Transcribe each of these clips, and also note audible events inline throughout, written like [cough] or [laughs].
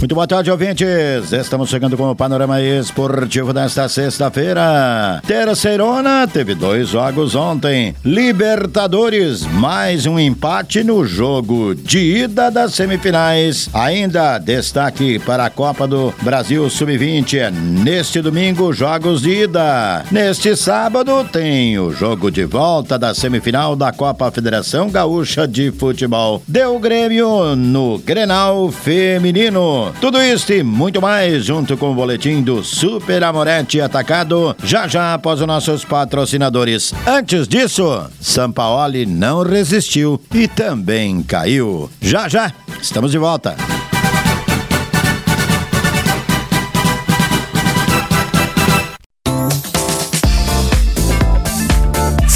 Muito boa tarde, ouvintes. Estamos chegando com o panorama esportivo desta sexta-feira. Terceirona teve dois jogos ontem. Libertadores, mais um empate no jogo de ida das semifinais. Ainda destaque para a Copa do Brasil Sub-20. Neste domingo, jogos de ida. Neste sábado, tem o jogo de volta da semifinal da Copa Federação Gaúcha de Futebol. Deu Grêmio no Grenal Feminino. Tudo isso e muito mais junto com o boletim do Super Amorete Atacado, já já após os nossos patrocinadores. Antes disso, Sampaoli não resistiu e também caiu. Já já, estamos de volta.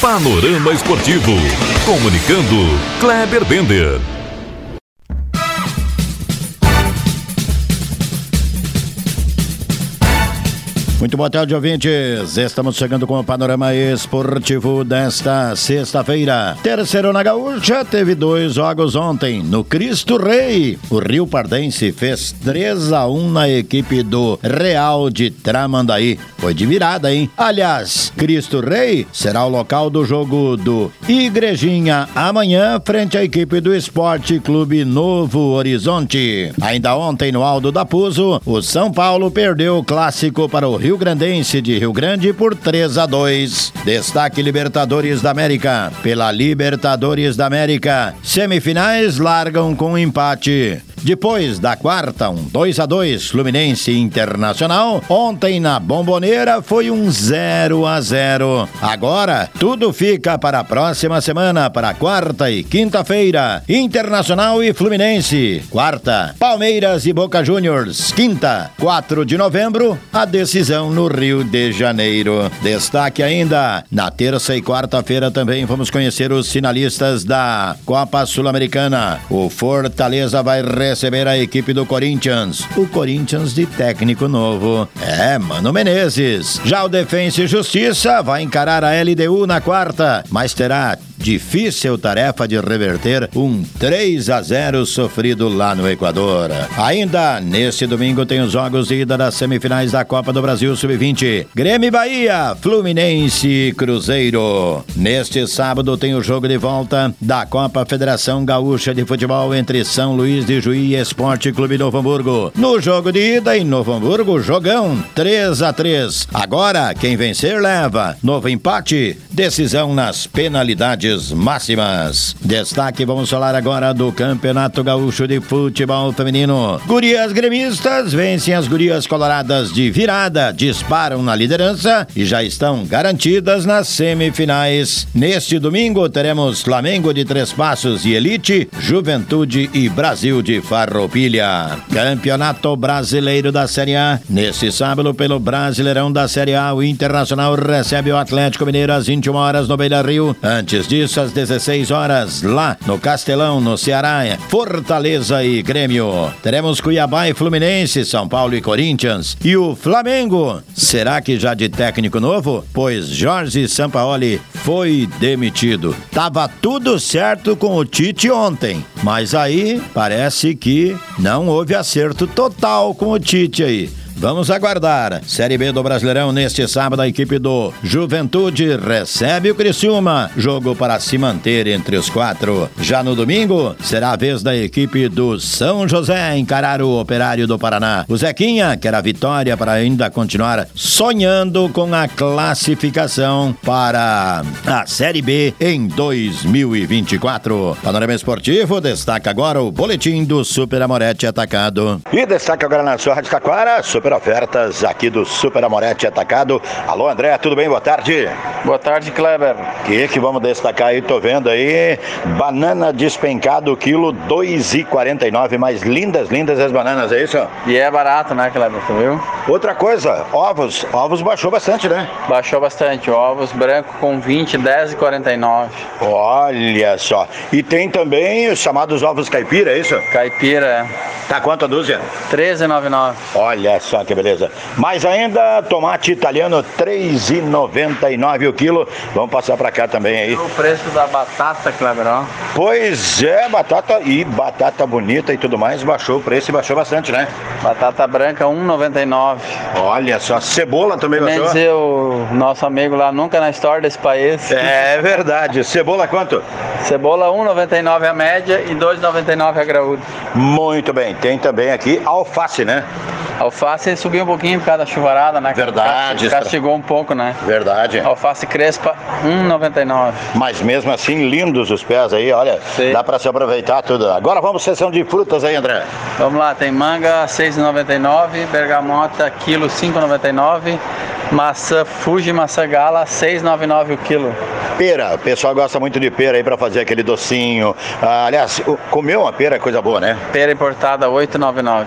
Panorama Esportivo. Comunicando, Kleber Bender. Muito boa tarde, ouvintes. Estamos chegando com o panorama esportivo desta sexta-feira. Terceiro na Gaúcha teve dois jogos ontem. No Cristo Rei, o Rio Pardense fez 3 a 1 na equipe do Real de Tramandaí. Foi de virada, hein? Aliás, Cristo Rei será o local do jogo do Igrejinha amanhã frente à equipe do Esporte Clube Novo Horizonte. Ainda ontem no Aldo da Puso, o São Paulo perdeu o clássico para o Rio Rio Grandense de Rio Grande por 3 a 2. Destaque Libertadores da América. Pela Libertadores da América, semifinais largam com empate. Depois da quarta, um 2 a 2 Fluminense Internacional. Ontem na Bomboneira foi um 0 a 0. Agora tudo fica para a próxima semana, para quarta e quinta-feira. Internacional e Fluminense. Quarta, Palmeiras e Boca Juniors. Quinta, 4 de novembro, a decisão no Rio de Janeiro. Destaque ainda na terça e quarta-feira também vamos conhecer os finalistas da Copa Sul-Americana. O Fortaleza vai receber a equipe do Corinthians. O Corinthians de técnico novo. É, Mano Menezes. Já o Defensa e Justiça vai encarar a LDU na quarta, mas terá difícil tarefa de reverter um 3 a 0 sofrido lá no Equador. Ainda neste domingo tem os jogos de ida das semifinais da Copa do Brasil Sub-20. Grêmio Bahia, Fluminense Cruzeiro. Neste sábado tem o jogo de volta da Copa Federação Gaúcha de Futebol entre São Luís de Juí e Esporte Clube Novo Hamburgo. No jogo de ida em Novo Hamburgo, jogão 3 a 3. Agora, quem vencer leva. Novo empate, decisão nas penalidades máximas. Destaque, vamos falar agora do Campeonato Gaúcho de Futebol Feminino. Gurias gremistas vencem as gurias coloradas de virada, disparam na liderança e já estão garantidas nas semifinais. Neste domingo teremos Flamengo de Três Passos e Elite, Juventude e Brasil de Farroupilha. Campeonato Brasileiro da Série A. Neste sábado, pelo Brasileirão da Série A, o Internacional recebe o Atlético Mineiro às 21 horas no Beira Rio. Antes disso, isso às 16 horas, lá no Castelão, no Ceará, Fortaleza e Grêmio. Teremos Cuiabá e Fluminense, São Paulo e Corinthians. E o Flamengo, será que já de técnico novo? Pois Jorge Sampaoli foi demitido. Tava tudo certo com o Tite ontem, mas aí parece que não houve acerto total com o Tite aí. Vamos aguardar. Série B do Brasileirão neste sábado a equipe do Juventude recebe o Criciúma. Jogo para se manter entre os quatro. Já no domingo será a vez da equipe do São José encarar o Operário do Paraná. O Zequinha quer a vitória para ainda continuar sonhando com a classificação para a Série B em 2024. Panorama Esportivo destaca agora o boletim do Super Amorete Atacado. E destaca agora na sua Rádio Taquara, super ofertas aqui do Super Amorete Atacado. Alô André, tudo bem? Boa tarde. Boa tarde, Kleber. O que, que vamos destacar aí? Tô vendo aí, banana despencado, quilo 2,49. Mais lindas, lindas as bananas, é isso? E é barato, né, Kleber? Tu viu? Outra coisa, ovos. Ovos baixou bastante, né? Baixou bastante. Ovos branco com 20, 10 e 49. Olha só. E tem também os chamados ovos caipira, é isso? Caipira, é. Tá quanto a dúzia? 13,99. Olha só que beleza. Mais ainda, tomate italiano 3,99 o quilo. Vamos passar para cá também aí. O preço da batata, Kleber, ó. Pois é, batata e batata bonita e tudo mais, baixou o preço e baixou bastante, né? Batata branca 1,99. Olha só, cebola também baixou. o nosso amigo lá nunca na história desse país. É verdade. Cebola quanto? Cebola 1,99 a média e 2,99 a graúda. Muito bem. Tem também aqui alface, né? Alface subiu um pouquinho por causa da chuvarada, né? Verdade. Castigou um pouco, né? Verdade. Alface crespa 1,99. Mas mesmo assim, lindos os pés aí, olha. Sim. Dá para se aproveitar tudo. Agora vamos sessão de frutas aí, André. Vamos lá, tem manga 6,99, bergamota quilo 5,99, maçã Fuji maçã gala 6,99 o quilo. Pera, o pessoal gosta muito de pera aí para fazer aquele docinho. Ah, aliás, comer uma pera é coisa boa, né? Pera importada 8,99.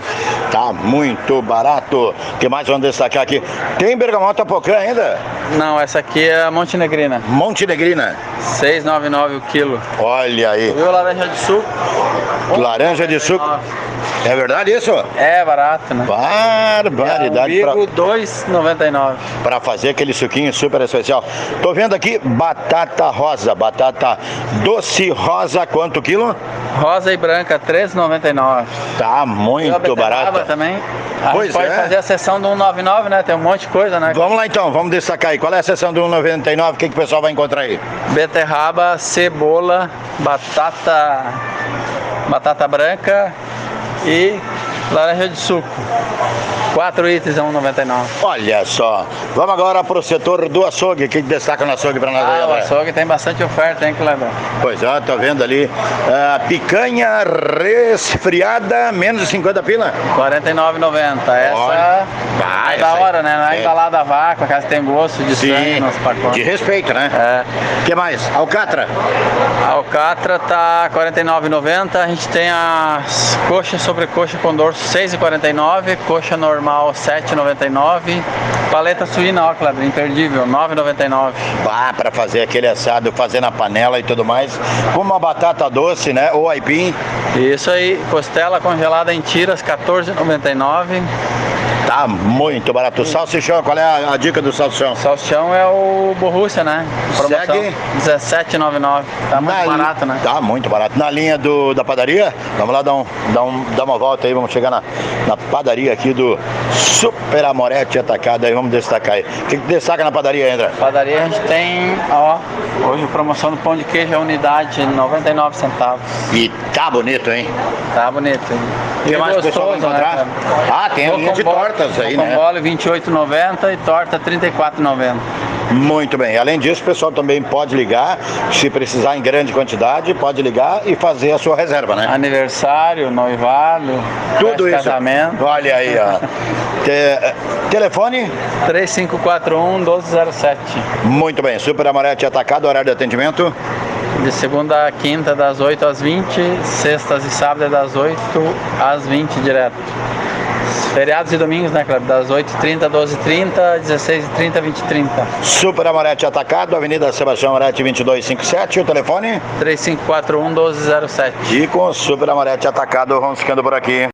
Tá muito barato. O que mais vamos destacar aqui? Tem bergamota pocã ainda? Não, essa aqui é a Montenegrina, Montenegrina. 6,99 o quilo. Olha aí. Viu laranja de suco? Laranja de suco. É verdade isso? É barato, né? Barbaridade pra- Umbigo 2,99. Para fazer aquele suquinho super especial. Tô vendo aqui batata rosa, batata doce rosa, quanto quilo? Rosa e branca 3,99. Tá muito barato. também. A Pois gente pode é. fazer a sessão do 199, né? Tem um monte de coisa, né? Vamos lá então, vamos destacar aí. Qual é a seção do 1,99? O que, que o pessoal vai encontrar aí? beterraba, cebola, batata, batata branca e laranja de suco. Quatro itens a 1,99. Olha só. Vamos agora pro setor do açougue. O que, destaca no açougue para nós aí, Ah, o André? açougue tem bastante oferta, hein, Kleber? Pois é, tô vendo ali. ah, picanha resfriada, menos de 50 pila. R$ 49,90. Essa Olha. Ah, é da aí. hora, né? Não é embalada a vácuo, aquela que tem gosto de sangue nos de pacotes. respeito, né? É. O que mais? Alcatra. A alcatra tá R$ 49,90. A gente tem as coxas sobre coxa com dorso 6,49. Coxa normal 7,99. Paleta suína, ó, Kleber, imperdível, 9,99. Bah, para fazer aquele assado, fazer na panela e tudo mais. Com uma batata doce, né? Ou aipim. Isso aí, costela congelada em tiras, 14,99. Tá muito barato. Salsichão, qual é a, a dica do salsichão? Salsichão é o Borrússia, né? Segue. 17,99. Tá muito Na li- barato, né? Tá muito barato. Na linha do, da padaria, vamos lá dar, um, dar, um, dar uma volta aí, vamos chegar na, na padaria aqui do Super Amorete Atacado, aí vamos destacar aí. O que, que destaca na padaria, André? Padaria a gente tem, ó, hoje promoção do pão de queijo, a unidade 99 centavos. E tá bonito, hein? Tá bonito. hein? Que E mais pessoal gostoso, né, encontrar? cara? ah, tem a linha de tortas aí, né? Rocambole 28,90 e torta 34,90. Muito bem. Além disso, o pessoal também pode ligar, se precisar em grande quantidade, pode ligar e fazer a sua reserva, né? Aniversário, noivado, Tudo isso. casamento. Olha aí, ó. [laughs] Te- telefone? 3541 1207. Muito bem. Super Amorete Atacado, horário de atendimento? De segunda a quinta, das 8 às 20, sextas e sábados, das 8 às 20 direto. Feriados e domingos, né, Cleber? Das 8h30, 12h30, 16h30, 20h30. Super Amorete Atacado, Avenida Sebastião Amorete 2257, o telefone? 3541 1207. E com o Super Amorete Atacado, vamos ficando por aqui.